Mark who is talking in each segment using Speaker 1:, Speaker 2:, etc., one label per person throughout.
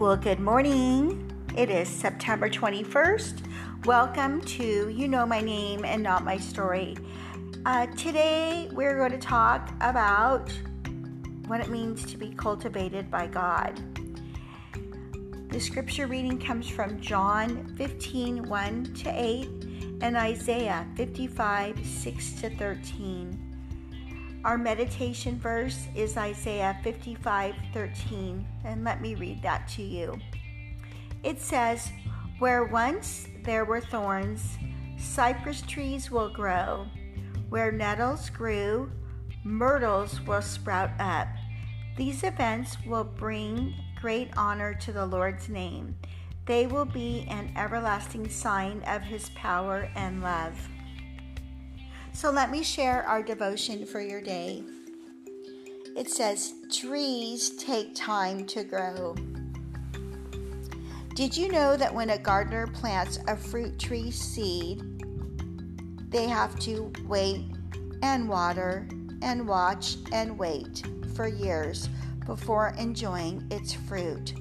Speaker 1: Well, good morning. It is September 21st. Welcome to You Know My Name and Not My Story. Uh, today, we're going to talk about what it means to be cultivated by God. The scripture reading comes from John 15 1 to 8 and Isaiah 55 6 to 13. Our meditation verse is Isaiah 55 13, and let me read that to you. It says, Where once there were thorns, cypress trees will grow. Where nettles grew, myrtles will sprout up. These events will bring great honor to the Lord's name. They will be an everlasting sign of his power and love. So let me share our devotion for your day. It says, Trees take time to grow. Did you know that when a gardener plants a fruit tree seed, they have to wait and water and watch and wait for years before enjoying its fruit?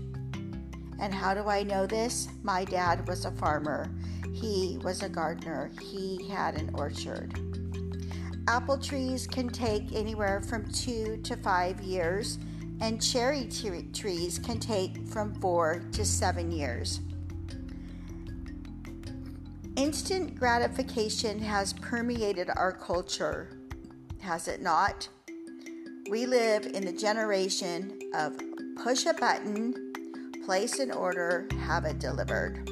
Speaker 1: And how do I know this? My dad was a farmer. He was a gardener. He had an orchard. Apple trees can take anywhere from two to five years, and cherry t- trees can take from four to seven years. Instant gratification has permeated our culture, has it not? We live in the generation of push a button, place an order, have it delivered.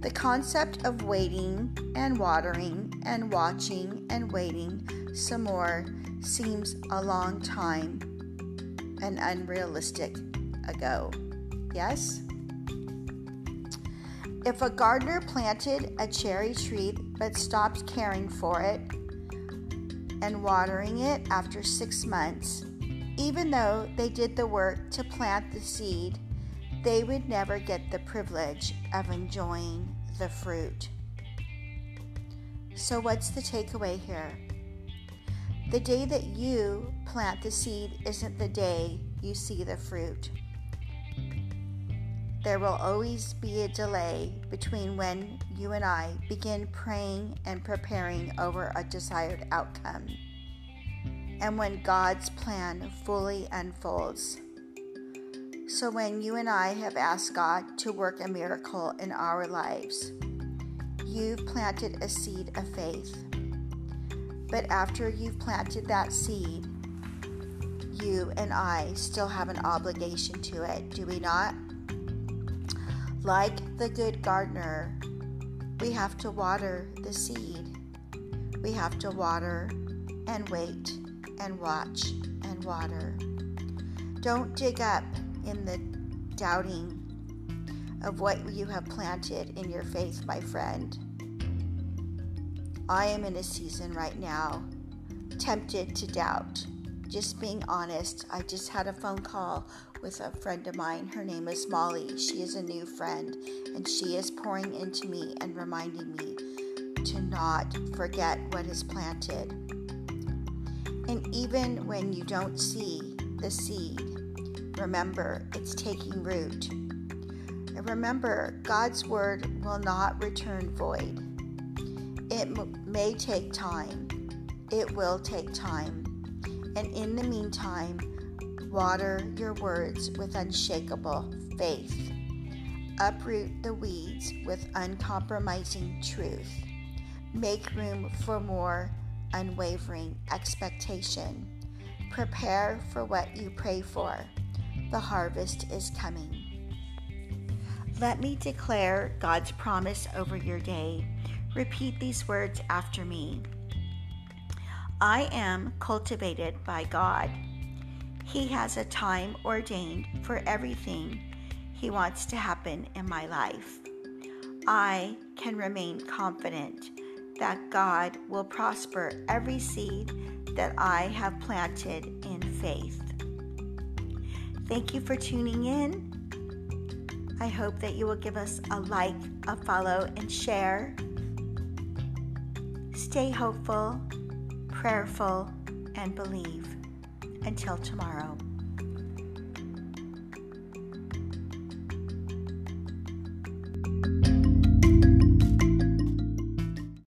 Speaker 1: The concept of waiting and watering and watching and waiting some more seems a long time and unrealistic ago. Yes? If a gardener planted a cherry tree but stopped caring for it and watering it after six months, even though they did the work to plant the seed, they would never get the privilege of enjoying the fruit. So, what's the takeaway here? The day that you plant the seed isn't the day you see the fruit. There will always be a delay between when you and I begin praying and preparing over a desired outcome and when God's plan fully unfolds. So, when you and I have asked God to work a miracle in our lives, you've planted a seed of faith. But after you've planted that seed, you and I still have an obligation to it, do we not? Like the good gardener, we have to water the seed. We have to water and wait and watch and water. Don't dig up in the doubting of what you have planted in your faith, my friend. I am in a season right now, tempted to doubt. Just being honest, I just had a phone call with a friend of mine. Her name is Molly. She is a new friend, and she is pouring into me and reminding me to not forget what is planted. And even when you don't see the seed, Remember, it's taking root. Remember, God's word will not return void. It m- may take time, it will take time. And in the meantime, water your words with unshakable faith. Uproot the weeds with uncompromising truth. Make room for more unwavering expectation. Prepare for what you pray for the harvest is coming. Let me declare God's promise over your day. Repeat these words after me. I am cultivated by God. He has a time ordained for everything He wants to happen in my life. I can remain confident that God will prosper every seed that I have planted in faith. Thank you for tuning in. I hope that you will give us a like, a follow, and share. Stay hopeful, prayerful, and believe. Until tomorrow.